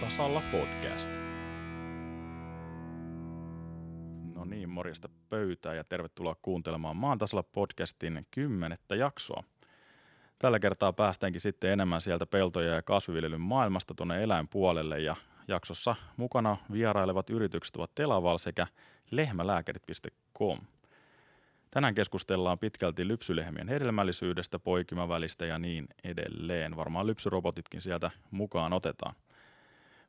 tasalla podcast. No niin, morjesta pöytää ja tervetuloa kuuntelemaan Maan tasalla podcastin kymmenettä jaksoa. Tällä kertaa päästäänkin sitten enemmän sieltä peltoja ja kasviviljelyn maailmasta tuonne eläinpuolelle ja jaksossa mukana vierailevat yritykset ovat Telaval sekä lehmälääkärit.com. Tänään keskustellaan pitkälti lypsylehmien hedelmällisyydestä, poikimavälistä ja niin edelleen. Varmaan lypsyrobotitkin sieltä mukaan otetaan.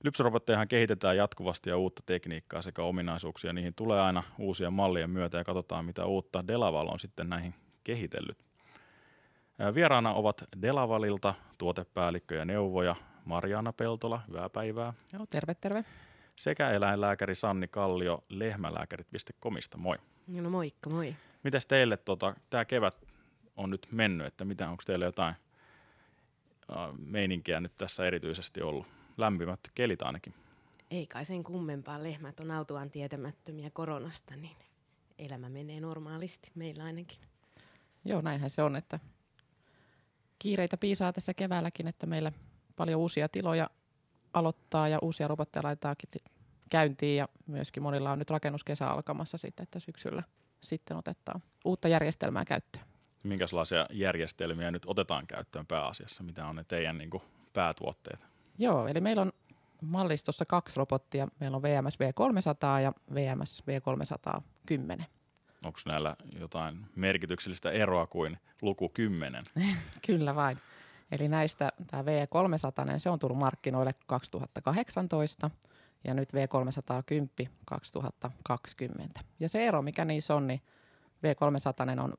Lypsyrobottejahan kehitetään jatkuvasti ja uutta tekniikkaa sekä ominaisuuksia. Niihin tulee aina uusia mallien myötä ja katsotaan mitä uutta Delaval on sitten näihin kehitellyt. Vieraana ovat Delavalilta tuotepäällikkö ja neuvoja Mariana Peltola, hyvää päivää. Joo, terve, terve. Sekä eläinlääkäri Sanni Kallio lehmälääkärit.comista, moi. No moikka, moi. Mites teille tota, tämä kevät on nyt mennyt, että mitä, onko teille jotain äh, meininkiä nyt tässä erityisesti ollut? Lämpimät kelit ainakin. Ei kai sen kummempaa. Lehmät on autuaan tietämättömiä koronasta, niin elämä menee normaalisti meillä ainakin. Joo, näinhän se on, että kiireitä piisaa tässä keväälläkin, että meillä paljon uusia tiloja aloittaa ja uusia robotteja laitetaankin käyntiin ja myöskin monilla on nyt rakennuskesä alkamassa sitten, että syksyllä sitten otetaan uutta järjestelmää käyttöön. Minkälaisia järjestelmiä nyt otetaan käyttöön pääasiassa? Mitä on ne teidän niin kuin, päätuotteet? Joo, eli meillä on mallistossa kaksi robottia. Meillä on VMS V300 ja VMS V310. Onko näillä jotain merkityksellistä eroa kuin luku 10? Kyllä vain. Eli näistä tämä V300, se on tullut markkinoille 2018 ja nyt V310 2020. Ja se ero, mikä niissä on, niin V300 on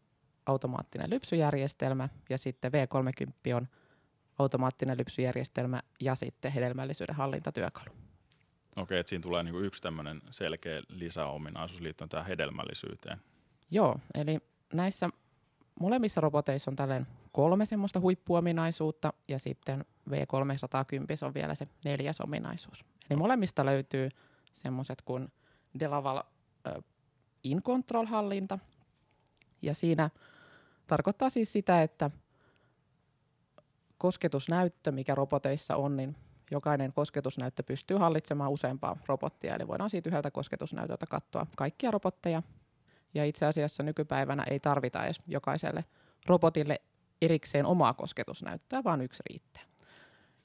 automaattinen lypsyjärjestelmä ja sitten V30 on automaattinen lypsyjärjestelmä ja sitten hedelmällisyyden hallintatyökalu. Okei, että siinä tulee niinku yksi tämmöinen selkeä lisäominaisuus liittyen tähän hedelmällisyyteen. Joo, eli näissä molemmissa roboteissa on tällainen kolme semmoista huippuominaisuutta ja sitten V310 on vielä se neljäs ominaisuus. Eli molemmista löytyy semmoiset kuin Delaval äh, in control-hallinta ja siinä tarkoittaa siis sitä, että kosketusnäyttö, mikä roboteissa on, niin jokainen kosketusnäyttö pystyy hallitsemaan useampaa robottia, eli voidaan siitä yhdeltä kosketusnäytöltä katsoa kaikkia robotteja. Ja itse asiassa nykypäivänä ei tarvita edes jokaiselle robotille erikseen omaa kosketusnäyttöä, vaan yksi riittää.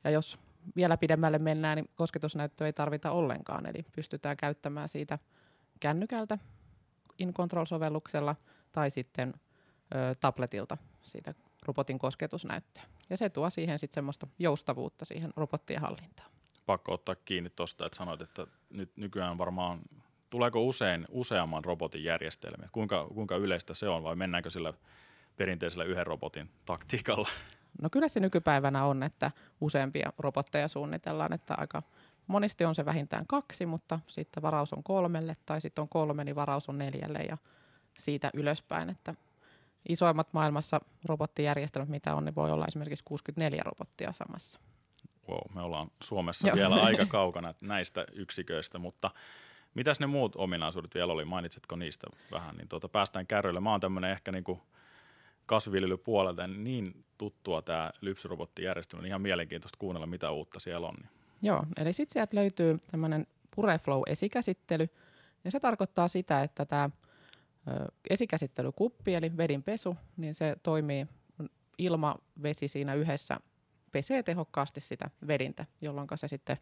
Ja jos vielä pidemmälle mennään, niin kosketusnäyttöä ei tarvita ollenkaan, eli pystytään käyttämään siitä kännykältä InControl-sovelluksella tai sitten ö, tabletilta siitä robotin kosketusnäyttöä. Ja se tuo siihen sitten semmoista joustavuutta siihen robottien hallintaan. Pakko ottaa kiinni tuosta, että sanoit, että nyt nykyään varmaan, tuleeko usein useamman robotin järjestelmiä? Kuinka, kuinka yleistä se on vai mennäänkö sillä perinteisellä yhden robotin taktiikalla? No kyllä se nykypäivänä on, että useampia robotteja suunnitellaan, että aika monesti on se vähintään kaksi, mutta sitten varaus on kolmelle tai sitten on kolme, niin varaus on neljälle ja siitä ylöspäin, että isoimmat maailmassa robottijärjestelmät, mitä on, niin voi olla esimerkiksi 64 robottia samassa. Wow, me ollaan Suomessa Joo. vielä aika kaukana näistä yksiköistä, mutta mitäs ne muut ominaisuudet vielä oli? Mainitsetko niistä vähän? Niin tuota, päästään kärryille. Mä oon tämmöinen ehkä niinku kasviviljelypuolelta niin tuttua tämä lypsyrobottijärjestelmä, niin ihan mielenkiintoista kuunnella, mitä uutta siellä on. Joo, eli sitten sieltä löytyy tämmöinen PureFlow-esikäsittely, ja se tarkoittaa sitä, että tämä esikäsittelykuppi, eli vedinpesu, niin se toimii ilma, vesi siinä yhdessä pesee tehokkaasti sitä vedintä, jolloin se sitten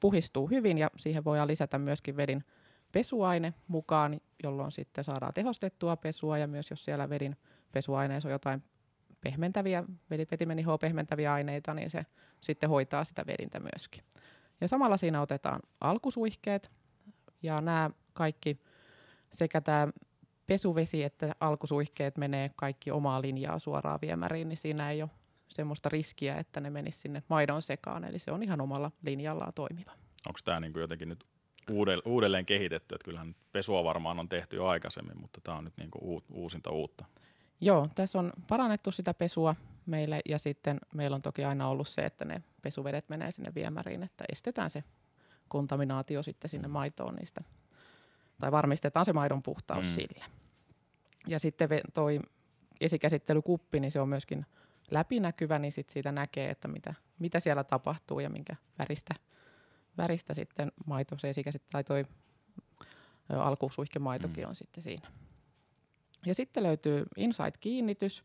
puhistuu hyvin ja siihen voidaan lisätä myöskin vedin pesuaine mukaan, jolloin sitten saadaan tehostettua pesua ja myös jos siellä vedin pesuaineissa on jotain pehmentäviä, vetimenihoa pehmentäviä aineita, niin se sitten hoitaa sitä vedintä myöskin. Ja samalla siinä otetaan alkusuihkeet ja nämä kaikki sekä tämä pesuvesi että alkusuihkeet menee kaikki omaa linjaa suoraan viemäriin, niin siinä ei ole semmoista riskiä, että ne menisivät sinne maidon sekaan, eli se on ihan omalla linjallaan toimiva. Onko tämä niin jotenkin nyt uudelleen kehitetty, että kyllähän pesua varmaan on tehty jo aikaisemmin, mutta tämä on nyt niin kuin uusinta uutta. Joo, tässä on parannettu sitä pesua meille ja sitten meillä on toki aina ollut se, että ne pesuvedet menee sinne viemäriin, että estetään se kontaminaatio sitten sinne maitoon niistä, tai varmistetaan se maidon puhtaus mm. sillä. Ja sitten toi esikäsittelykuppi, niin se on myöskin läpinäkyvä, niin sit siitä näkee, että mitä, mitä siellä tapahtuu ja minkä väristä, väristä sitten maito, se esikäsit tai toi alkusuihkemaitokin Mm. on sitten siinä. Ja sitten löytyy Insight-kiinnitys,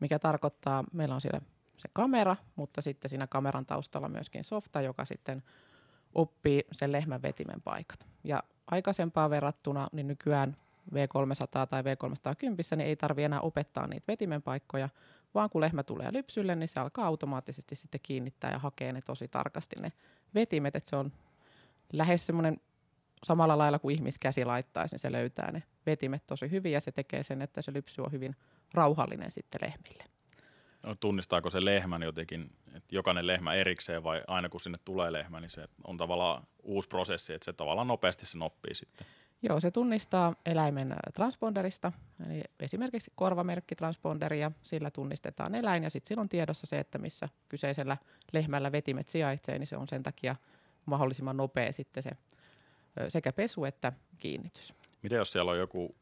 mikä tarkoittaa, meillä on siellä se kamera, mutta sitten siinä kameran taustalla myöskin softa, joka sitten oppii sen lehmän vetimen paikat. Ja aikaisempaan verrattuna, niin nykyään V300 tai V310, niin ei tarvi enää opettaa niitä vetimen paikkoja, vaan kun lehmä tulee lypsylle, niin se alkaa automaattisesti sitten kiinnittää ja hakee ne tosi tarkasti ne vetimet, että se on lähes semmoinen samalla lailla kuin ihmiskäsi laittaisi, niin se löytää ne vetimet tosi hyvin ja se tekee sen, että se lypsy on hyvin rauhallinen sitten lehmille. No, Tunnistaako se lehmän jotenkin, että jokainen lehmä erikseen vai aina kun sinne tulee lehmä, niin se on tavallaan uusi prosessi, että se tavallaan nopeasti se oppii sitten. Joo, se tunnistaa eläimen transponderista, eli esimerkiksi korvamerkkitransponderi, ja sillä tunnistetaan eläin, ja sitten silloin tiedossa se, että missä kyseisellä lehmällä vetimet sijaitsee, niin se on sen takia mahdollisimman nopea sitten se sekä pesu että kiinnitys. Miten jos siellä on joku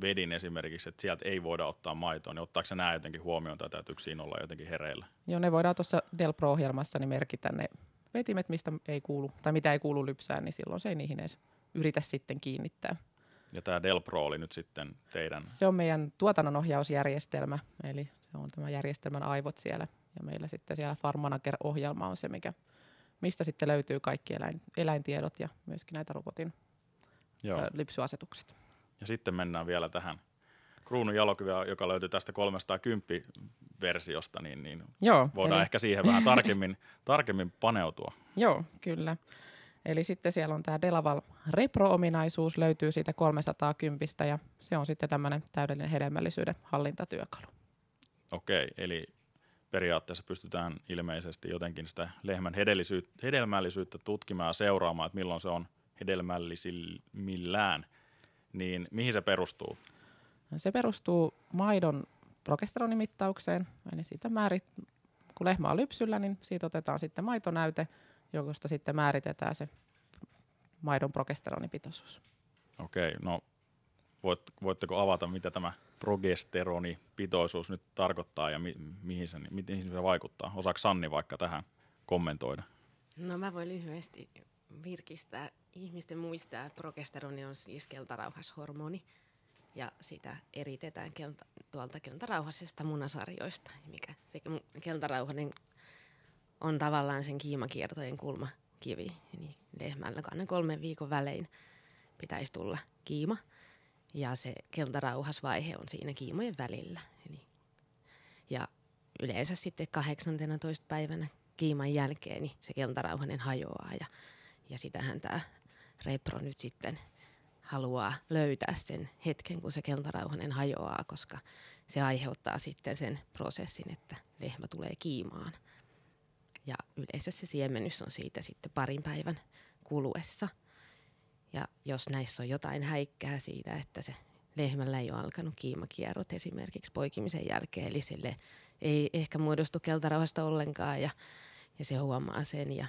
vedin esimerkiksi, että sieltä ei voida ottaa maitoa, niin ottaako se nämä jotenkin huomioon tai täytyykö siinä olla jotenkin hereillä? Joo, ne voidaan tuossa Del Pro-ohjelmassa niin merkitä ne vetimet, mistä ei kuulu, tai mitä ei kuulu lypsään, niin silloin se ei niihin edes yritä sitten kiinnittää. Ja tämä Del Pro oli nyt sitten teidän, Se on meidän tuotannonohjausjärjestelmä, eli se on tämä järjestelmän aivot siellä. Ja meillä sitten siellä Farmanager-ohjelma on se, mikä, mistä sitten löytyy kaikki eläin, eläintiedot ja myöskin näitä robotin joo. ö, lypsyasetukset. Ja sitten mennään vielä tähän kruunun jalokiveä, joka löytyy tästä 310-versiosta, niin, niin Joo, voidaan eli, ehkä siihen vähän tarkemmin, tarkemmin paneutua. joo, kyllä. Eli sitten siellä on tämä Delaval Repro-ominaisuus, löytyy siitä 310 ja se on sitten tämmöinen täydellinen hedelmällisyyden hallintatyökalu. Okei, eli periaatteessa pystytään ilmeisesti jotenkin sitä lehmän hedelmällisyyttä tutkimaan ja seuraamaan, että milloin se on hedelmällisillään. Niin mihin se perustuu? Se perustuu maidon progesteronimittaukseen, eli siitä määrit, kun lehmä on lypsyllä, niin siitä otetaan sitten maitonäyte, josta sitten määritetään se maidon progesteronipitoisuus. Okei, no voit, voitteko avata, mitä tämä progesteronipitoisuus nyt tarkoittaa ja mi, mihin, se, mihin se vaikuttaa? Osaako Sanni vaikka tähän kommentoida? No mä voin lyhyesti virkistää. Ihmisten muistaa, että progesteroni on siis keltarauhashormoni. Ja sitä eritetään kelta, tuolta keltarauhasesta munasarjoista. Mikä se keltarauhanen on tavallaan sen kiimakiertojen kulmakivi. Eli lehmällä aina kolmen viikon välein pitäisi tulla kiima. Ja se keltarauhasvaihe on siinä kiimojen välillä. Eli, ja yleensä sitten 18 päivänä kiiman jälkeen niin se keltarauhanen hajoaa ja, ja sitähän tämä repro nyt sitten haluaa löytää sen hetken, kun se keltarauhanen hajoaa, koska se aiheuttaa sitten sen prosessin, että lehmä tulee kiimaan. Ja yleensä se siemennys on siitä sitten parin päivän kuluessa. Ja jos näissä on jotain häikkää siitä, että se lehmällä ei ole alkanut kiimakierrot esimerkiksi poikimisen jälkeen, eli sille ei ehkä muodostu keltarauhasta ollenkaan ja, ja se huomaa sen ja,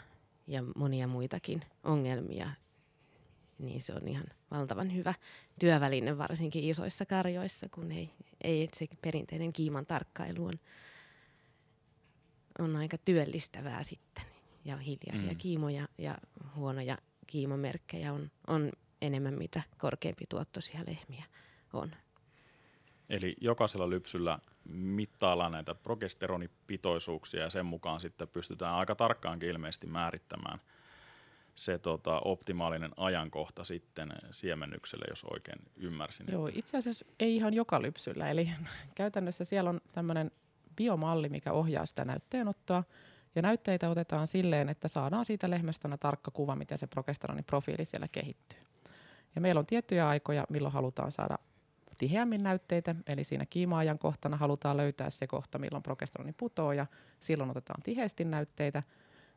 ja monia muitakin ongelmia, niin se on ihan valtavan hyvä työväline varsinkin isoissa karjoissa, kun ei, ei se perinteinen kiiman tarkkailu on, on aika työllistävää sitten. Ja hiljaisia Mm. kiimoja ja huonoja kiimamerkkejä on, on enemmän mitä korkeampi tuottoisia lehmiä on. Eli jokaisella lypsyllä mittaillaan näitä progesteronipitoisuuksia ja sen mukaan sitten pystytään aika tarkkaankin ilmeisesti määrittämään se tota, optimaalinen ajankohta sitten siemennykselle, jos oikein ymmärsin. Joo, että- itse asiassa ei ihan joka lypsyllä. Eli käytännössä siellä on tämmöinen biomalli, mikä ohjaa sitä näytteenottoa. Ja näytteitä otetaan silleen, että saadaan siitä lehmästä tarkka kuva, miten se progesteroniprofiili siellä kehittyy. Ja meillä on tiettyjä aikoja, milloin halutaan saada tiheämmin näytteitä, eli siinä kiima-ajankohtana halutaan löytää se kohta, milloin progesteroni putoo, ja silloin otetaan tiheästi näytteitä.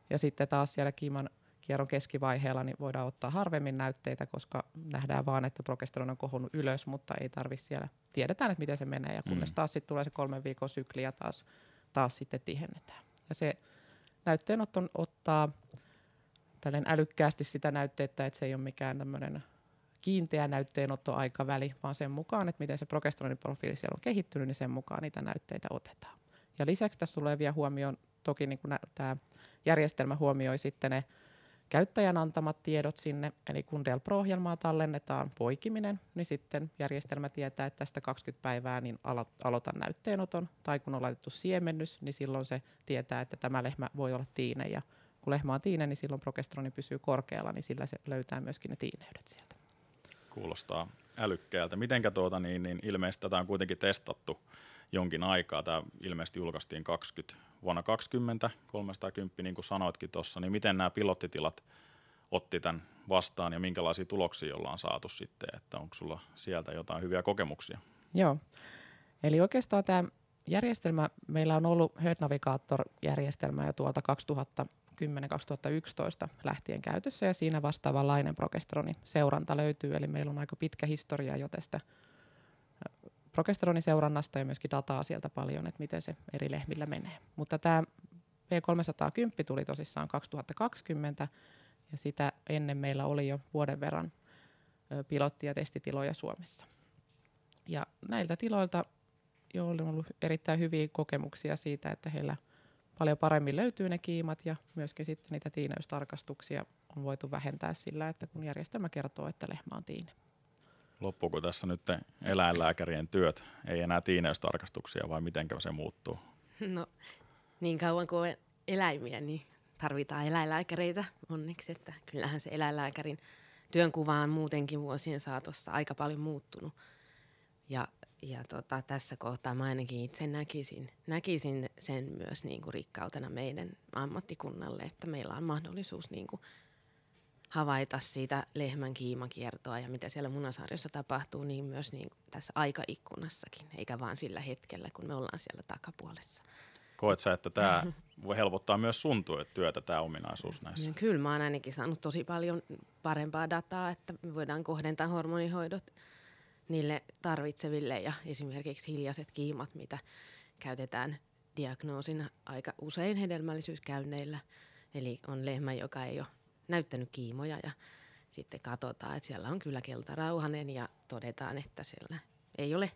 Ja sitten taas siellä kiiman kierron keskivaiheella niin voidaan ottaa harvemmin näytteitä, koska nähdään vaan, että progesteroni on kohonnut ylös, mutta ei tarvitse siellä. Tiedetään, että miten se menee, ja kunnes Mm. taas sitten tulee se kolmen viikon sykli ja taas, taas sitten tihennetään. Ja se näytteenotto ottaa tällainen älykkäästi sitä näytteettä, että se ei ole mikään tämmöinen kiinteä näytteenottoaikaväli, vaan sen mukaan, että miten se progesteroniprofiili siellä on kehittynyt, niin sen mukaan niitä näytteitä otetaan. Ja lisäksi tässä tulee vielä huomioon, toki niin kuin tämä järjestelmä huomioi sitten ne käyttäjän antamat tiedot sinne, eli kun Del Pro-ohjelmaa tallennetaan poikiminen, niin sitten järjestelmä tietää, että tästä 20 päivää niin alo- aloitan näytteenoton, tai kun on laitettu siemennys, niin silloin se tietää, että tämä lehmä voi olla tiine, ja kun lehmä on tiine, niin silloin progesteroni pysyy korkealla, niin sillä se löytää myöskin ne tiineydet sieltä. Kuulostaa älykkäältä. Mitenkä tuota, niin, niin ilmeisesti tätä on kuitenkin testattu jonkin aikaa. Tämä ilmeisesti julkaistiin 20, vuonna 20, 310, niin kuin sanoitkin tuossa. Niin miten nämä pilottitilat otti tämän vastaan ja minkälaisia tuloksia ollaan saatu sitten, että onko sulla sieltä jotain hyviä kokemuksia? Joo, eli oikeastaan tämä järjestelmä, meillä on ollut Herd Navigator-järjestelmä jo tuolta 2010-2011 lähtien käytössä ja siinä vastaavanlainen progesteronin seuranta löytyy, eli meillä on aika pitkä historia jo tästä progesteroniseurannasta ja myöskin dataa sieltä paljon, että miten se eri lehmillä menee. Mutta tämä V310 tuli tosissaan 2020 ja sitä ennen meillä oli jo vuoden verran pilotti- ja testitiloja Suomessa. Ja näiltä tiloilta jo on ollut erittäin hyviä kokemuksia siitä, että heillä paljon paremmin löytyy ne kiimat ja myöskin sitten niitä tiineystarkastuksia on voitu vähentää sillä, että kun järjestelmä kertoo, että lehmä on tiine. Loppuuko tässä nyt eläinlääkärien työt? Ei enää tiineystarkastuksia vai miten se muuttuu? No niin kauan kuin on eläimiä, niin tarvitaan eläinlääkäreitä onneksi, että kyllähän se eläinlääkärin työnkuva on muutenkin vuosien saatossa aika paljon muuttunut. Ja, ja tota, tässä kohtaa mä ainakin itse näkisin, näkisin sen myös niin kuin rikkautena meidän ammattikunnalle, että meillä on mahdollisuus niin kuin havaita siitä lehmän kiimakiertoa ja mitä siellä munasarjossa tapahtuu, niin myös niin tässä aikaikkunassakin, eikä vaan sillä hetkellä, kun me ollaan siellä takapuolessa. Koet sä, että tämä voi helpottaa myös sun työtä, tämä ominaisuus näissä? No, kyllä mä oon ainakin saanut tosi paljon parempaa dataa, että me voidaan kohdentaa hormonihoidot niille tarvitseville ja esimerkiksi hiljaiset kiimat, mitä käytetään diagnoosina aika usein hedelmällisyyskäynneillä. Eli on lehmä, joka ei ole näyttänyt kiimoja ja sitten katsotaan, että siellä on kyllä keltarauhanen ja todetaan, että siellä ei ole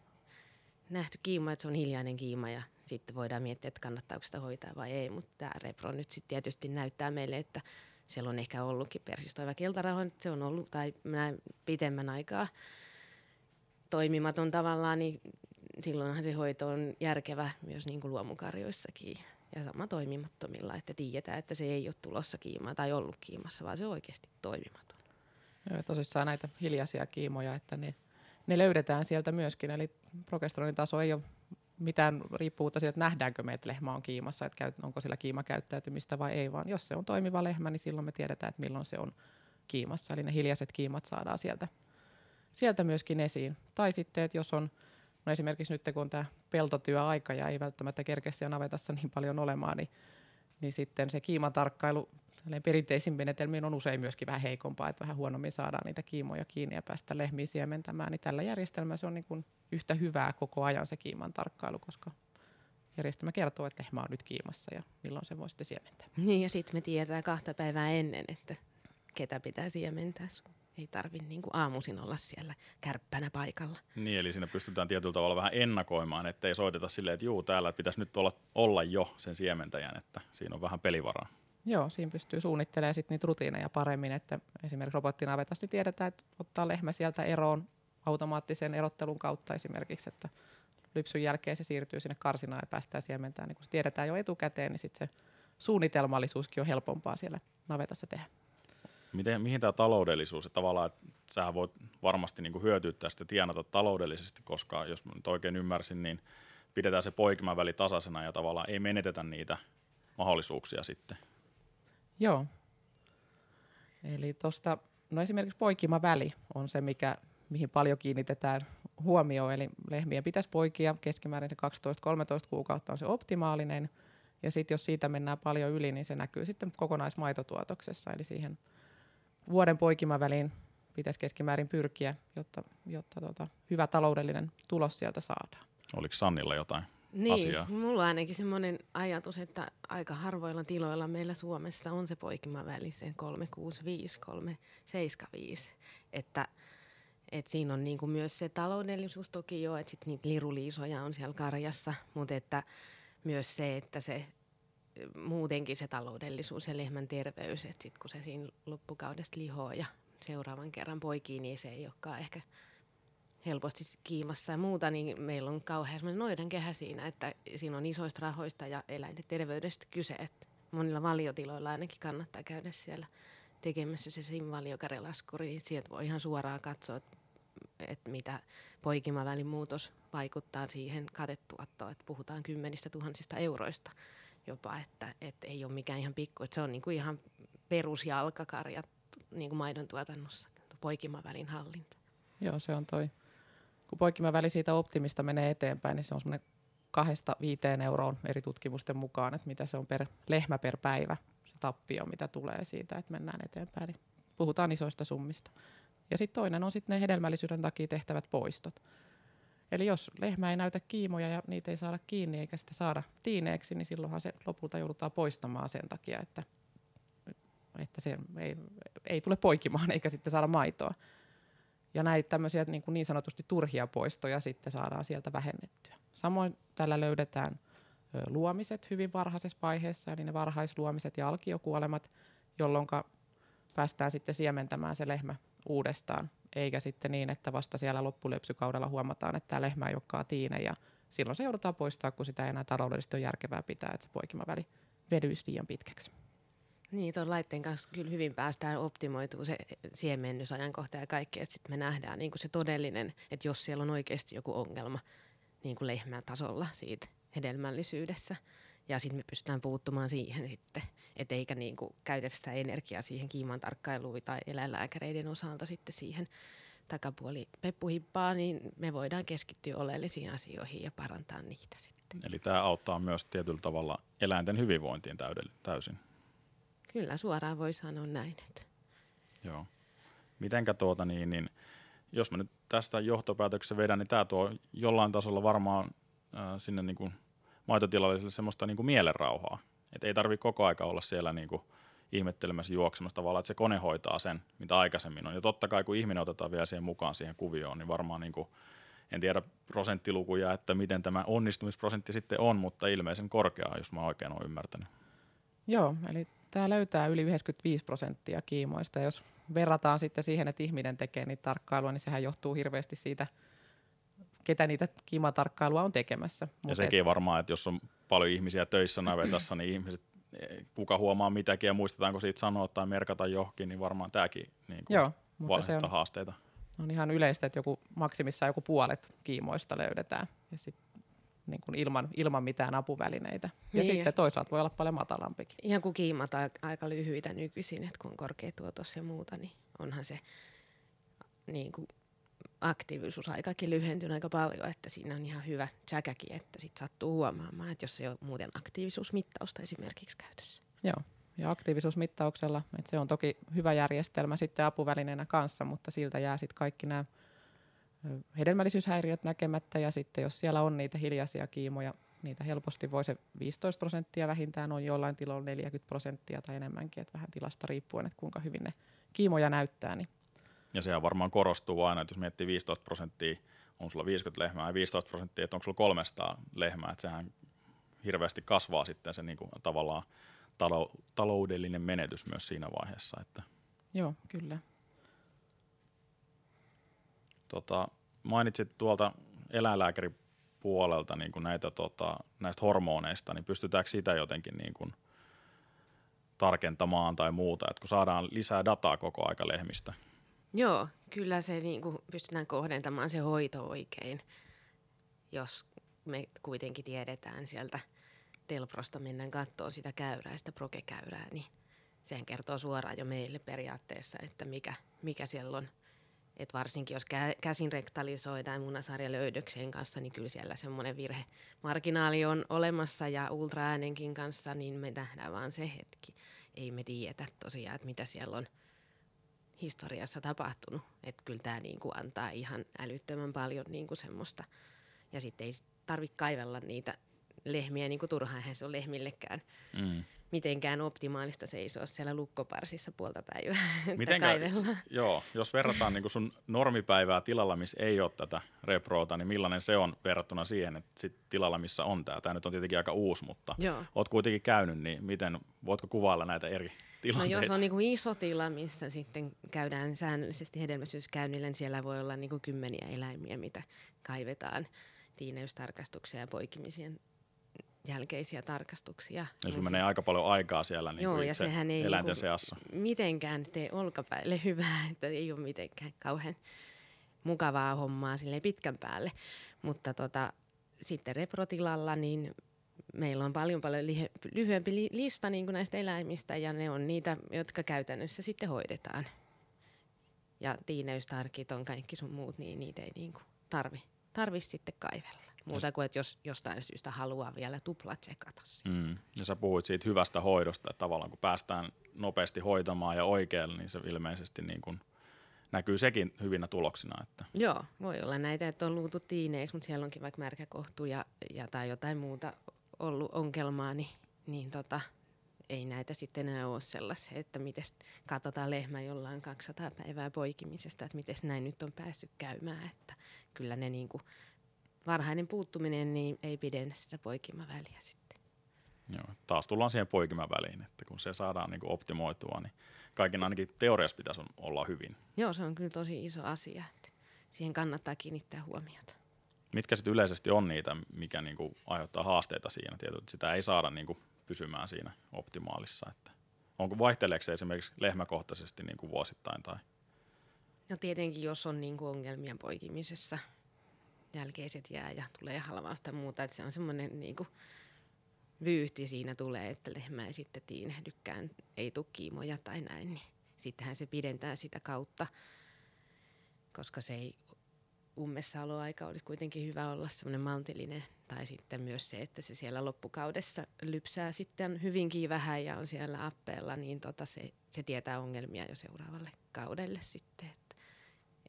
nähty kiima, että se on hiljainen kiima ja sitten voidaan miettiä, että kannattaako sitä hoitaa vai ei, mutta tämä repro nyt sitten tietysti näyttää meille, että siellä on ehkä ollutkin persistoiva keltarauha, se on ollut tai näin pitemmän aikaa toimimaton tavallaan, niin silloinhan se hoito on järkevä myös niin kuin luomukarjoissakin ja sama toimimattomilla, että tiedetään, että se ei ole tulossa kiimaa tai ollut kiimassa, vaan se on oikeasti toimimaton. Joo, tosissaan näitä hiljaisia kiimoja, että ne, ne löydetään sieltä myöskin, eli progesteronin taso ei ole mitään riippuvuutta siitä, että nähdäänkö me, että lehmä on kiimassa, että onko sillä kiimakäyttäytymistä vai ei, vaan jos se on toimiva lehmä, niin silloin me tiedetään, että milloin se on kiimassa. Eli ne hiljaiset kiimat saadaan sieltä, sieltä myöskin esiin. Tai sitten, että jos on No esimerkiksi nyt kun on tämä peltotyöaika ja ei välttämättä kerkeä siellä navetassa niin paljon olemaan, niin, niin sitten se kiimatarkkailu perinteisin menetelmiin on usein myöskin vähän heikompaa, että vähän huonommin saadaan niitä kiimoja kiinni ja päästä lehmiä siementämään, niin tällä järjestelmällä se on niin kuin yhtä hyvää koko ajan se kiiman tarkkailu, koska järjestelmä kertoo, että lehmä on nyt kiimassa ja milloin se voi sitten siementää. Niin ja sitten me tiedetään kahta päivää ennen, että ketä pitää siementää ei tarvitse niin aamuisin olla siellä kärppänä paikalla. Niin, eli siinä pystytään tietyllä tavalla vähän ennakoimaan, ettei soiteta silleen, että juu, täällä pitäisi nyt olla, olla jo sen siementäjän, että siinä on vähän pelivaraa. Joo, siinä pystyy suunnittelemaan sitten niitä rutiineja paremmin, että esimerkiksi robottinavetasta niin tiedetään, että ottaa lehmä sieltä eroon automaattisen erottelun kautta esimerkiksi, että lypsyn jälkeen se siirtyy sinne karsinaan ja päästään siementään. Niin kun se tiedetään jo etukäteen, niin sitten se suunnitelmallisuuskin on helpompaa siellä navetassa tehdä. Miten, mihin tämä taloudellisuus, että tavallaan että sähän voit varmasti niin kuin hyötyä tästä tienata taloudellisesti, koska jos mä nyt oikein ymmärsin, niin pidetään se poikimaväli tasaisena ja tavallaan ei menetetä niitä mahdollisuuksia sitten. Joo. Eli tuosta, no esimerkiksi poikimaväli on se, mikä, mihin paljon kiinnitetään huomioon, eli lehmien pitäisi poikia keskimäärin se 12-13 kuukautta on se optimaalinen, ja sitten jos siitä mennään paljon yli, niin se näkyy sitten kokonaismaitotuotoksessa, eli siihen vuoden poikimaväliin pitäisi keskimäärin pyrkiä, jotta, jotta tota, hyvä taloudellinen tulos sieltä saadaan. Oliko Sannilla jotain niin, asiaa? mulla on ainakin semmoinen ajatus, että aika harvoilla tiloilla meillä Suomessa on se poikimaväli, se 365, 375, että et siinä on niinku myös se taloudellisuus toki jo, että sit niitä liruliisoja on siellä karjassa, mutta että myös se, että se muutenkin se taloudellisuus ja lehmän terveys, että sitten kun se siinä loppukaudesta lihoo ja seuraavan kerran poikii, niin se ei olekaan ehkä helposti kiimassa ja muuta, niin meillä on kauhean semmoinen noidan kehä siinä, että siinä on isoista rahoista ja eläinten terveydestä kyse, että monilla valiotiloilla ainakin kannattaa käydä siellä tekemässä se simvaliokarelaskuri, niin sieltä voi ihan suoraan katsoa, että mitä poikimavälin muutos vaikuttaa siihen katetuottoon, että puhutaan kymmenistä tuhansista euroista jopa, että, että ei ole mikään ihan pikku, että se on niinku ihan perusjalkakarja niin kuin maidon tuotannossa, poikimavälin hallinta. Joo, se on toi. Kun poikimaväli siitä optimista menee eteenpäin, niin se on semmoinen kahdesta viiteen euroon eri tutkimusten mukaan, että mitä se on per lehmä per päivä, se tappio, mitä tulee siitä, että mennään eteenpäin. Niin puhutaan isoista summista. Ja sitten toinen on sitten ne hedelmällisyyden takia tehtävät poistot. Eli jos lehmä ei näytä kiimoja ja niitä ei saada kiinni eikä sitä saada tiineeksi, niin silloinhan se lopulta joudutaan poistamaan sen takia, että, että se ei, ei tule poikimaan eikä sitten saada maitoa. Ja näitä tämmöisiä niin, kuin niin sanotusti turhia poistoja sitten saadaan sieltä vähennettyä. Samoin tällä löydetään luomiset hyvin varhaisessa vaiheessa, eli ne varhaisluomiset ja alkiokuolemat, jolloin päästään sitten siementämään se lehmä uudestaan, eikä sitten niin, että vasta siellä loppulypsykaudella huomataan, että tämä lehmä ei olekaan tiine ja silloin se joudutaan poistaa, kun sitä ei enää taloudellisesti ole järkevää pitää, että se poikimaväli vedyisi liian pitkäksi. Niin, tuon laitteen kanssa kyllä hyvin päästään optimoituu se siemennysajankohta ja kaikki, että sitten me nähdään niin kuin se todellinen, että jos siellä on oikeasti joku ongelma niin kuin lehmän tasolla siitä hedelmällisyydessä, ja sitten me pystytään puuttumaan siihen sitten, että eikä niin kuin käytetä sitä energiaa siihen kiiman tarkkailuun tai eläinlääkäreiden osalta sitten siihen takapuoli peppuhippaa, niin me voidaan keskittyä oleellisiin asioihin ja parantaa niitä sitten. Eli tämä auttaa myös tietyllä tavalla eläinten hyvinvointiin täysin. Kyllä, suoraan voi sanoa näin. Että. Joo. Mitenkä tuota niin, niin jos mä nyt tästä johtopäätöksessä vedän, niin tämä tuo jollain tasolla varmaan äh, sinne niin kuin maitotilalliselle semmoista niin kuin mielenrauhaa. Et ei tarvitse koko aika olla siellä niin kuin ihmettelemässä juoksemassa tavallaan, että se kone hoitaa sen, mitä aikaisemmin on. Ja totta kai kun ihminen otetaan vielä siihen mukaan siihen kuvioon, niin varmaan niin kuin, en tiedä prosenttilukuja, että miten tämä onnistumisprosentti sitten on, mutta ilmeisen korkea, jos mä oikein olen ymmärtänyt. Joo, eli tämä löytää yli 95 prosenttia kiimoista. Jos verrataan sitten siihen, että ihminen tekee niitä tarkkailua, niin sehän johtuu hirveästi siitä, ketä niitä kiimatarkkailua on tekemässä. Ja sekin et... varmaan, että jos on paljon ihmisiä töissä navetassa, niin ihmiset, kuka huomaa mitäkin ja muistetaanko siitä sanoa tai merkata johonkin, niin varmaan tämäkin niin Joo, mutta se on, haasteita. On ihan yleistä, että joku, maksimissaan joku puolet kiimoista löydetään. Ja sit niin kuin ilman, ilman mitään apuvälineitä. Ja niin sitten toisaalta voi olla paljon matalampikin. Ihan kuin kiimat aika lyhyitä nykyisin, että kun on korkea tuotos ja muuta, niin onhan se niin kuin aktiivisuus aikakin lyhentynyt aika paljon, että siinä on ihan hyvä tsäkäkin, että sitten sattuu huomaamaan, että jos ei ole muuten aktiivisuusmittausta esimerkiksi käytössä. Joo, ja aktiivisuusmittauksella, että se on toki hyvä järjestelmä sitten apuvälineenä kanssa, mutta siltä jää sitten kaikki nämä hedelmällisyyshäiriöt näkemättä ja sitten jos siellä on niitä hiljaisia kiimoja, niitä helposti voi se 15 prosenttia vähintään on jollain tiloilla 40 prosenttia tai enemmänkin, että vähän tilasta riippuen, että kuinka hyvin ne kiimoja näyttää. Niin. Ja sehän varmaan korostuu aina, että jos miettii 15 prosenttia, on sulla 50 lehmää ja 15 prosenttia, että onko sulla 300 lehmää, että sehän hirveästi kasvaa sitten se niin kuin, tavallaan taloudellinen menetys myös siinä vaiheessa. Että. Joo, kyllä. Tota, mainitsit tuolta eläinlääkäripuolelta niin kuin näitä, tota, näistä hormoneista, niin pystytäänkö sitä jotenkin niin kuin tarkentamaan tai muuta, että kun saadaan lisää dataa koko aika lehmistä? Joo, kyllä se niin kuin pystytään kohdentamaan se hoito oikein, jos me kuitenkin tiedetään sieltä Delprosta mennään katsoa sitä käyrää, sitä prokekäyrää, niin sehän kertoo suoraan jo meille periaatteessa, että mikä, mikä siellä on – et varsinkin jos kä- käsin rektalisoidaan munasarjalöydöksien kanssa, niin kyllä siellä semmoinen virhemarginaali on olemassa ja ultraäänenkin kanssa, niin me nähdään vaan se hetki. Ei me tiedetä tosiaan, että mitä siellä on historiassa tapahtunut. Että kyllä tämä niinku antaa ihan älyttömän paljon niinku semmoista. Ja sitten ei tarvitse kaivella niitä lehmiä niin kuin turhaan eihän se on lehmillekään Mm. mitenkään optimaalista seisoa siellä lukkoparsissa puolta päivää, Mitenkä, kaivellaan. joo, jos verrataan niin sun normipäivää tilalla, missä ei ole tätä reproota, niin millainen se on verrattuna siihen, että sit tilalla, missä on tämä? Tämä nyt on tietenkin aika uusi, mutta Joo. oot kuitenkin käynyt, niin miten, voitko kuvailla näitä eri No tilanteita? jos on niin kuin iso tila, missä sitten käydään säännöllisesti hedelmäisyyskäynnillä, niin siellä voi olla niin kuin kymmeniä eläimiä, mitä kaivetaan tiineystarkastuksia ja poikimisien jälkeisiä tarkastuksia. Ja Niin sun se- menee aika paljon aikaa siellä niin Joo, ja sehän ei eläinten niinku seassa. mitenkään tee olkapäille hyvää, että ei ole mitenkään kauhean mukavaa hommaa sille pitkän päälle. Mutta tota, sitten reprotilalla niin meillä on paljon paljon lyhyempi li, lista niin kuin näistä eläimistä ja ne on niitä, jotka käytännössä sitten hoidetaan. Ja tiineystarkit on kaikki sun muut, niin niitä ei niin kuin tarvi, tarvi sitten kaivella. Muuta kuin, että jos jostain syystä haluaa vielä tupla tsekata sitä. Mm. Ja sä puhuit siitä hyvästä hoidosta, että tavallaan kun päästään nopeasti hoitamaan ja oikealle, niin se ilmeisesti niin kuin näkyy sekin hyvinä tuloksina. Että, Joo, voi olla näitä, että on luutu tiineeksi, mutta siellä onkin vaikka märkäkohtu ja, ja tai jotain muuta ollut ongelmaa, niin, niin tota, ei näitä sitten enää ole sellaisia, että miten katsotaan lehmä jollain 200 päivää poikimisesta, että miten näin nyt on päässyt käymään, että kyllä ne niinku, varhainen puuttuminen niin ei pidennä sitä poikimaväliä sitten. joo, taas tullaan siihen poikimän väliin, että kun se saadaan niin kuin optimoitua, niin kaiken ainakin teoriassa pitäisi olla hyvin. Joo, se on kyllä tosi iso asia, että siihen kannattaa kiinnittää huomiota. Mitkä sitten yleisesti on niitä, mikä niin kuin aiheuttaa haasteita siinä? Tietysti että sitä ei saada niin kuin pysymään siinä optimaalissa. Että onko vaihteleeko se esimerkiksi lehmäkohtaisesti niin kuin vuosittain? Tai? No tietenkin, jos on niinku ongelmia poikimisessa, jälkeiset jää ja tulee halvausta muuta, että se on semmoinen niinku vyyhti siinä tulee, että lehmä ei sitten tiinehdykään, ei tule kiimoja tai näin, niin sittenhän se pidentää sitä kautta, koska se ei ummessaoloaika olisi kuitenkin hyvä olla semmoinen maltillinen, tai sitten myös se, että se siellä loppukaudessa lypsää sitten hyvinkin vähän ja on siellä appeella, niin tota se, se tietää ongelmia jo seuraavalle kaudelle sitten. Että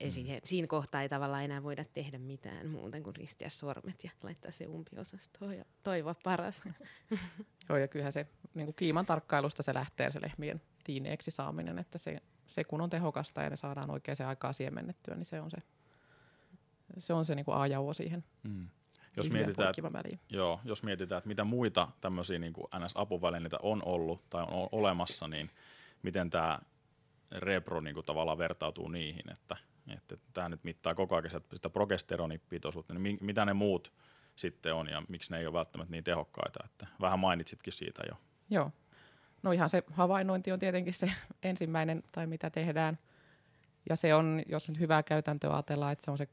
ei Mm. siihen, siinä kohtaa ei tavallaan enää voida tehdä mitään muuta kuin ristiä sormet ja laittaa se umpiosastoon ja toivoa parasta. Joo, ja kyllähän se niin kuin kiiman tarkkailusta se lähtee se lehmien tiineeksi saaminen, että se, se kun on tehokasta ja ne saadaan oikeaan aikaa siemennettyä, niin se on se, se, on se niin kuin A ja O siihen Mm. Jos mietitään, väliin. Joo, jos mietitään, että mitä muita tämmöisiä niin kuin NS-apuvälineitä on ollut tai on olemassa, niin miten tämä Repro niin kuin tavallaan vertautuu niihin, että, että tämä nyt mittaa koko ajan sitä- sitä progesteronipitoisuutta, niin mi- mitä ne muut sitten on ja miksi ne ei ole välttämättä niin tehokkaita, että vähän mainitsitkin siitä jo. Joo. No ihan se havainnointi on tietenkin se ensimmäinen, tai mitä tehdään. Ja se on, jos nyt hyvää käytäntöä ajatellaan, että se on se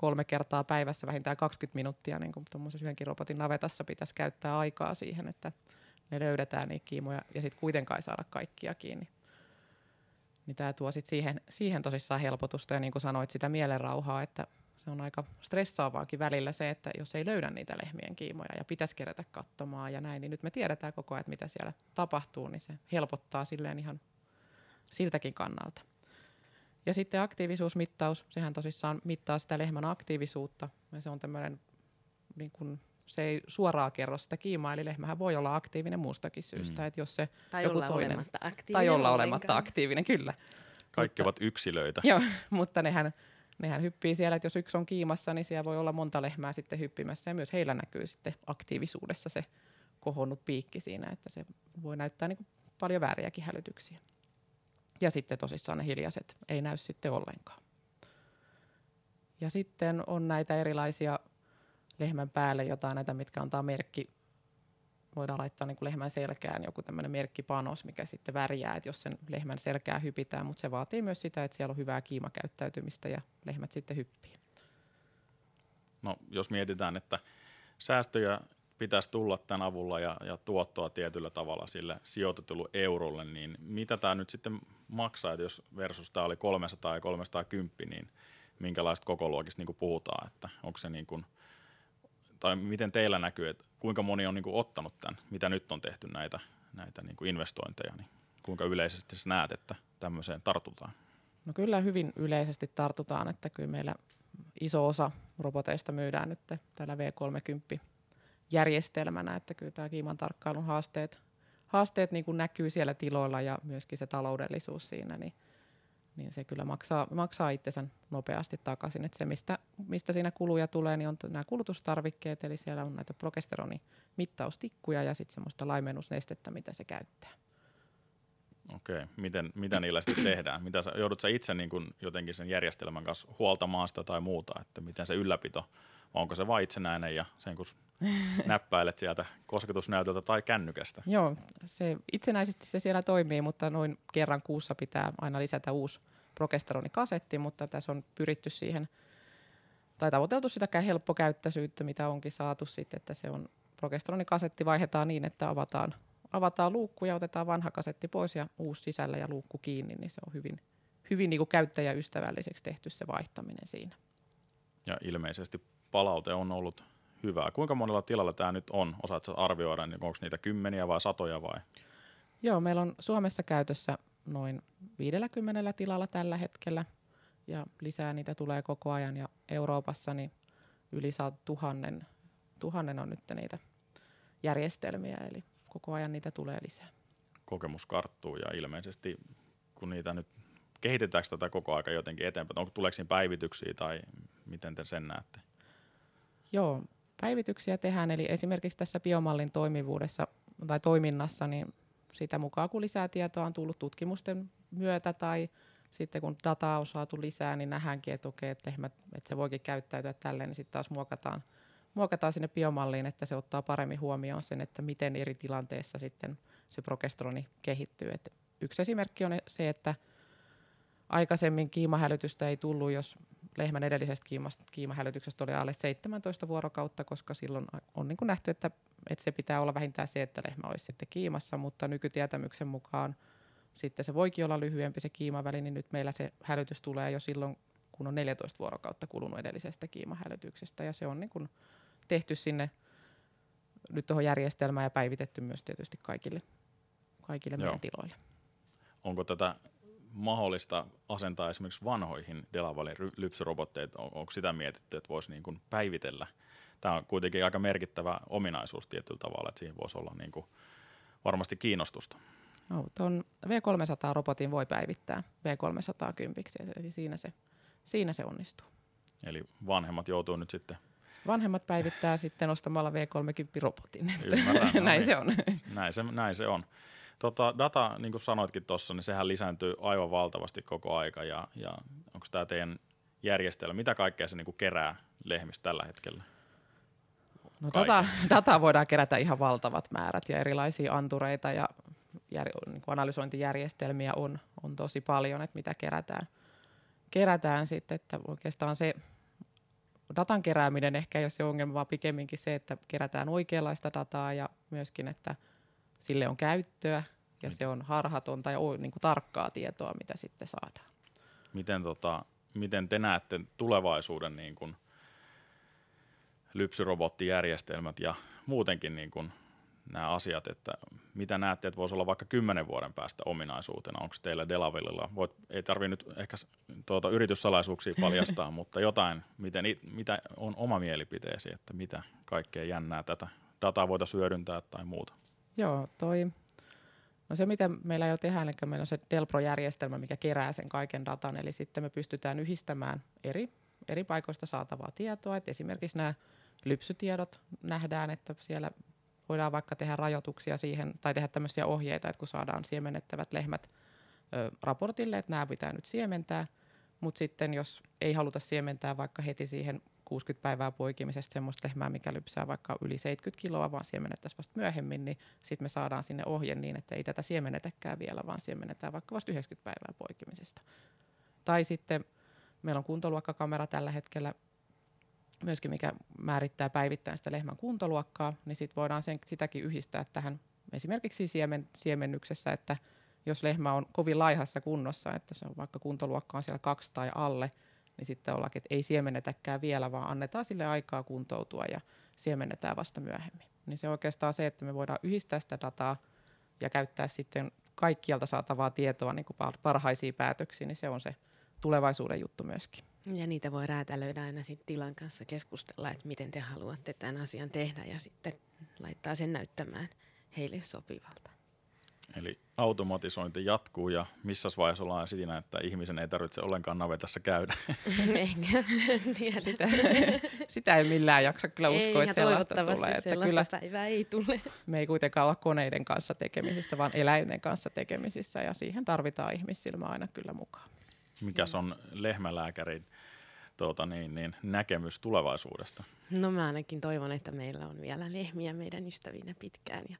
kolme kertaa päivässä vähintään 20 minuuttia, niin kuin tuommoisessa yhdenkin robotin navetassa pitäisi käyttää aikaa siihen, että ne löydetään niitä kiimoja ja sitten kuitenkaan saada kaikkia kiinni. Niin tämä tuo sit siihen, siihen tosissaan helpotusta ja niin kuin sanoit, sitä mielenrauhaa, että se on aika stressaavaakin välillä se, että jos ei löydä niitä lehmien kiimoja ja pitäisi kerätä katsomaan ja näin, niin nyt me tiedetään koko ajan, mitä siellä tapahtuu, niin se helpottaa silleen ihan siltäkin kannalta. Ja sitten aktiivisuusmittaus, sehän tosissaan mittaa sitä lehmän aktiivisuutta ja se on tämmöinen, niin kun, se ei suoraan kerro sitä kiimaa, eli lehmähän voi olla aktiivinen muustakin syystä, Mm. että jos se, Tai Joku olla toinen. olematta aktiivinen tai olla olematta aktiivinen, kyllä. Kaikki Mutta- ovat yksilöitä. Joo, mutta nehän, nehän hyppii siellä, että jos yksi on kiimassa, niin siellä voi olla monta lehmää sitten hyppimässä ja myös heillä näkyy sitten aktiivisuudessa se kohonnut piikki siinä, että se voi näyttää niin kuin paljon vääriäkin hälytyksiä. Ja sitten tosissaan ne hiljaiset ei näy sitten ollenkaan. Ja sitten on näitä erilaisia lehmän päälle jotain näitä, mitkä antaa merkki, voidaan laittaa niin kuin lehmän selkään joku tämmöinen merkkipanos, mikä sitten värjää, että jos sen lehmän selkää hypitään, mutta se vaatii myös sitä, että siellä on hyvää kiimakäyttäytymistä ja lehmät sitten hyppii. No, jos mietitään, että säästöjä pitäisi tulla tämän avulla ja, ja tuottoa tietyllä tavalla sille sijoitetulle eurolle, niin mitä tämä nyt sitten maksaa, että jos versus tämä oli 300 ja 310, niin minkälaista kokoluokista niin puhutaan, että onko se niin kuin, tai miten teillä näkyy, että kuinka moni on niin kuin ottanut tämän, mitä nyt on tehty näitä, näitä niin kuin investointeja, niin kuinka yleisesti sä näet, että tämmöiseen tartutaan? No kyllä hyvin yleisesti tartutaan, että kyllä meillä iso osa roboteista myydään nyt tällä V30 järjestelmänä, että kyllä tämä kiiman tarkkailun haasteet, haasteet niin kuin näkyy siellä tiloilla ja myöskin se taloudellisuus siinä, niin, niin se kyllä maksaa, maksaa itsensä nopeasti takaisin. Että se, mistä, mistä siinä kuluja tulee, niin on nämä kulutustarvikkeet, eli siellä on näitä progesteronimittaustikkuja ja sitten semmoista laimennusnestettä, mitä se käyttää. Okei, miten, mitä niillä sitten tehdään? Mitä sä, joudut sä itse niin kun jotenkin sen järjestelmän kanssa huoltamaan sitä tai muuta, että miten se ylläpito, onko se vain itsenäinen ja sen kun näppäilet sieltä kosketusnäytöltä tai kännykästä? Joo, se, itsenäisesti se siellä toimii, mutta noin kerran kuussa pitää aina lisätä uusi progesteronikasetti, mutta tässä on pyritty siihen, tai tavoiteltu sitä helppokäyttöisyyttä, mitä onkin saatu sitten, että se on progesteronikasetti vaihdetaan niin, että avataan avataan luukku ja otetaan vanha kasetti pois ja uusi sisällä ja luukku kiinni, niin se on hyvin, hyvin niin kuin käyttäjäystävälliseksi tehty se vaihtaminen siinä. Ja ilmeisesti palaute on ollut hyvää. Kuinka monella tilalla tämä nyt on? Osaatko arvioida, niin onko niitä kymmeniä vai satoja vai? Joo, meillä on Suomessa käytössä noin 50 tilalla tällä hetkellä ja lisää niitä tulee koko ajan ja Euroopassa niin yli tuhannen, tuhannen on nyt niitä järjestelmiä, eli koko ajan niitä tulee lisää. Kokemus karttuu ja ilmeisesti kun niitä nyt kehitetäänkö tätä koko aika jotenkin eteenpäin? Onko tuleeko siinä päivityksiä tai miten te sen näette? Joo, päivityksiä tehdään. Eli esimerkiksi tässä biomallin toimivuudessa tai toiminnassa, niin sitä mukaan kun lisää tietoa on tullut tutkimusten myötä tai sitten kun dataa on saatu lisää, niin nähdäänkin, että okei, että lehmät, että se voikin käyttäytyä tälleen, niin sitten taas muokataan – muokataan sinne biomalliin, että se ottaa paremmin huomioon sen, että miten eri tilanteissa sitten se progesteroni kehittyy. Et yksi esimerkki on se, että aikaisemmin kiimahälytystä ei tullut, jos lehmän edellisestä kiimasta, kiimahälytyksestä oli alle 17 vuorokautta, koska silloin on niin kuin nähty, että, että se pitää olla vähintään se, että lehmä olisi sitten kiimassa, mutta nykytietämyksen mukaan sitten se voikin olla lyhyempi se kiimaväli, niin nyt meillä se hälytys tulee jo silloin, kun on 14 vuorokautta kulunut edellisestä kiimahälytyksestä, ja se on niin kuin tehty sinne nyt tuohon järjestelmään ja päivitetty myös tietysti kaikille, kaikille meidän tiloille. Onko tätä mahdollista asentaa esimerkiksi vanhoihin Delavalin lypsyrobotteja? On, onko sitä mietitty, että voisi niin kuin päivitellä? Tämä on kuitenkin aika merkittävä ominaisuus tietyllä tavalla, että siihen voisi olla niin kuin varmasti kiinnostusta. No, tuon V300-robotin voi päivittää V310, eli siinä se, siinä se onnistuu. Eli vanhemmat joutuu nyt sitten Vanhemmat päivittää sitten ostamalla V30-robotin. Ymmärrän, no näin niin. se on. Näin se, näin se on. Tota, data, niin kuin sanoitkin tuossa, niin sehän lisääntyy aivan valtavasti koko aika. Ja, ja onko tämä teidän järjestelmä, mitä kaikkea se niin kuin kerää lehmistä tällä hetkellä? No data, dataa voidaan kerätä ihan valtavat määrät ja erilaisia antureita ja jär, niin kuin analysointijärjestelmiä on, on tosi paljon, että mitä kerätään, kerätään sitten, että oikeastaan se datan kerääminen ehkä ei ole se ongelma, vaan pikemminkin se, että kerätään oikeanlaista dataa ja myöskin, että sille on käyttöä ja se on harhatonta ja niin kuin tarkkaa tietoa, mitä sitten saadaan. Miten, tota, miten te näette tulevaisuuden niin kuin lypsyrobottijärjestelmät ja muutenkin niin kuin nämä asiat, että mitä näette, että voisi olla vaikka kymmenen vuoden päästä ominaisuutena? Onko teillä Delavillilla, voit, ei tarvitse nyt ehkä tuota, yrityssalaisuuksia paljastaa, mutta jotain, miten, mitä on oma mielipiteesi, että mitä kaikkea jännää tätä dataa voitaisiin hyödyntää tai muuta? Joo, toi, no se mitä meillä jo tehdään, eli meillä on se Delpro-järjestelmä, mikä kerää sen kaiken datan, eli sitten me pystytään yhdistämään eri, eri paikoista saatavaa tietoa, että esimerkiksi nämä lypsytiedot nähdään, että siellä voidaan vaikka tehdä rajoituksia siihen tai tehdä tämmöisiä ohjeita, että kun saadaan siemennettävät lehmät ö, raportille, että nämä pitää nyt siementää, mutta sitten jos ei haluta siementää vaikka heti siihen 60 päivää poikimisesta semmoista lehmää, mikä lypsää vaikka yli 70 kiloa, vaan siemennettäisiin vasta myöhemmin, niin sitten me saadaan sinne ohje niin, että ei tätä siemennetäkään vielä, vaan siemennetään vaikka vasta 90 päivää poikimisesta. Tai sitten meillä on kuntoluokkakamera tällä hetkellä myöskin mikä määrittää päivittäin sitä lehmän kuntoluokkaa, niin sit voidaan sen, sitäkin yhdistää tähän esimerkiksi siemen, siemennyksessä, että jos lehmä on kovin laihassa kunnossa, että se on vaikka kuntoluokka on siellä kaksi tai alle, niin sitten ollaan, että ei siemennetäkään vielä, vaan annetaan sille aikaa kuntoutua ja siemennetään vasta myöhemmin. Niin se on oikeastaan se, että me voidaan yhdistää sitä dataa ja käyttää sitten kaikkialta saatavaa tietoa niin kuin parhaisiin päätöksiin, niin se on se tulevaisuuden juttu myöskin. Ja niitä voi räätälöidä aina sitten tilan kanssa keskustella, että miten te haluatte tämän asian tehdä ja sitten laittaa sen näyttämään heille sopivalta. Eli automatisointi jatkuu ja missä vaiheessa ollaan siinä, että ihmisen ei tarvitse ollenkaan navetassa käydä? Enkä tiedä. Sitä, sitä ei millään jaksa kyllä uskoa, että sellaista tulee. Että sellaista kyllä päivää ei tule. me ei kuitenkaan olla koneiden kanssa tekemisissä, vaan eläinten kanssa tekemisissä ja siihen tarvitaan ihmissilmä aina kyllä mukaan. Mikäs on lehmälääkärin tuota, niin, niin, näkemys tulevaisuudesta? No mä ainakin toivon, että meillä on vielä lehmiä meidän ystävinä pitkään. Ja,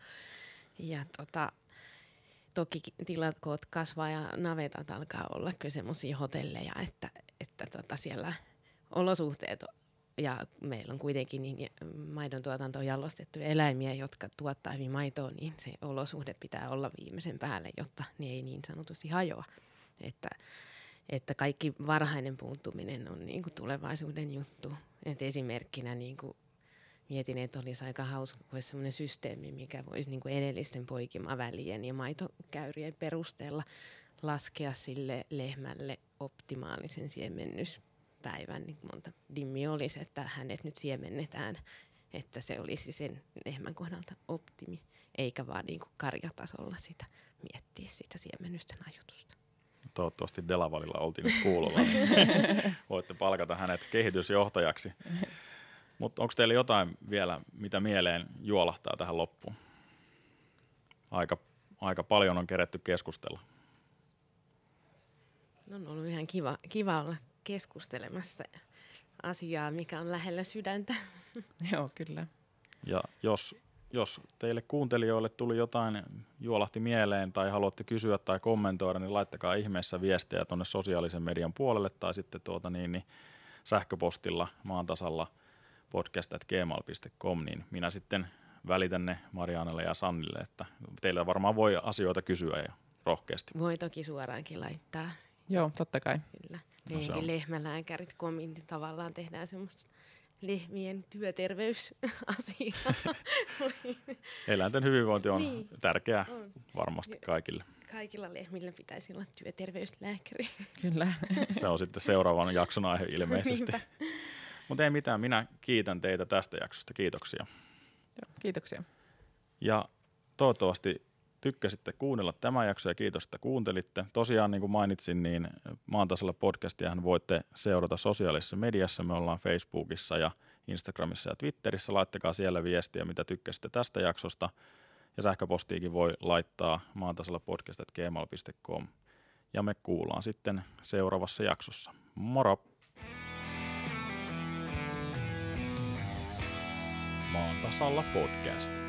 ja tota, toki tilakoot kasvaa ja navetat alkaa olla kyllä semmoisia hotelleja, että, että tota siellä olosuhteet ja meillä on kuitenkin niin maidon tuotantoon jalostettuja eläimiä, jotka tuottaa hyvin maitoa, niin se olosuhde pitää olla viimeisen päälle, jotta ne ei niin sanotusti hajoa. Että, että kaikki varhainen puuttuminen on niin kuin tulevaisuuden juttu. Et esimerkkinä niin kuin mietin, että olisi aika hauska, kun olisi sellainen systeemi, mikä voisi niin kuin edellisten poikimavälien ja maitokäyrien perusteella laskea sille lehmälle optimaalisen siemennyspäivän, niin monta dimmi olisi, että hänet nyt siemennetään, että se olisi sen lehmän kohdalta optimi, eikä vaan niin kuin karjatasolla sitä miettiä sitä siemennysten ajoitusta. Toivottavasti Delavalilla oltiin nyt kuulolla. Niin voitte palkata hänet kehitysjohtajaksi. Mutta onko teillä jotain vielä, mitä mieleen juolahtaa tähän loppuun? Aika, aika paljon on keretty keskustella. No, on ollut ihan kiva, kiva olla keskustelemassa asiaa, mikä on lähellä sydäntä. Joo, kyllä. Ja jos, jos teille kuuntelijoille tuli jotain juolahti mieleen tai haluatte kysyä tai kommentoida, niin laittakaa ihmeessä viestejä tuonne sosiaalisen median puolelle tai sitten tuota niin, niin sähköpostilla maantasalla – podcast.gmail.com, niin minä sitten välitän ne Marianelle ja Sannille, että teillä varmaan voi asioita kysyä ja rohkeasti. Voi toki suoraankin laittaa. Joo, totta kai. Kyllä. Meidänkin no lehmälääkärit kominti tavallaan tehdään semmoista lehmien työterveysasiaa. Eläinten hyvinvointi on niin. tärkeää on. varmasti kaikille. Kaikilla lehmillä pitäisi olla työterveyslääkäri. Kyllä. Se on sitten seuraavan jakson aihe ilmeisesti. Mutta ei mitään, minä kiitän teitä tästä jaksosta. Kiitoksia. Joo, kiitoksia. Ja toivottavasti tykkäsitte kuunnella tämä jakso ja kiitos, että kuuntelitte. Tosiaan niin kuin mainitsin, niin Maantasalla podcastiahan voitte seurata sosiaalisessa mediassa. Me ollaan Facebookissa ja Instagramissa ja Twitterissä. Laittakaa siellä viestiä, mitä tykkäsitte tästä jaksosta. Ja sähköpostiikin voi laittaa maantasalla podcast.gmail.com. Ja me kuullaan sitten seuraavassa jaksossa. Moro! Maan tasalla podcast.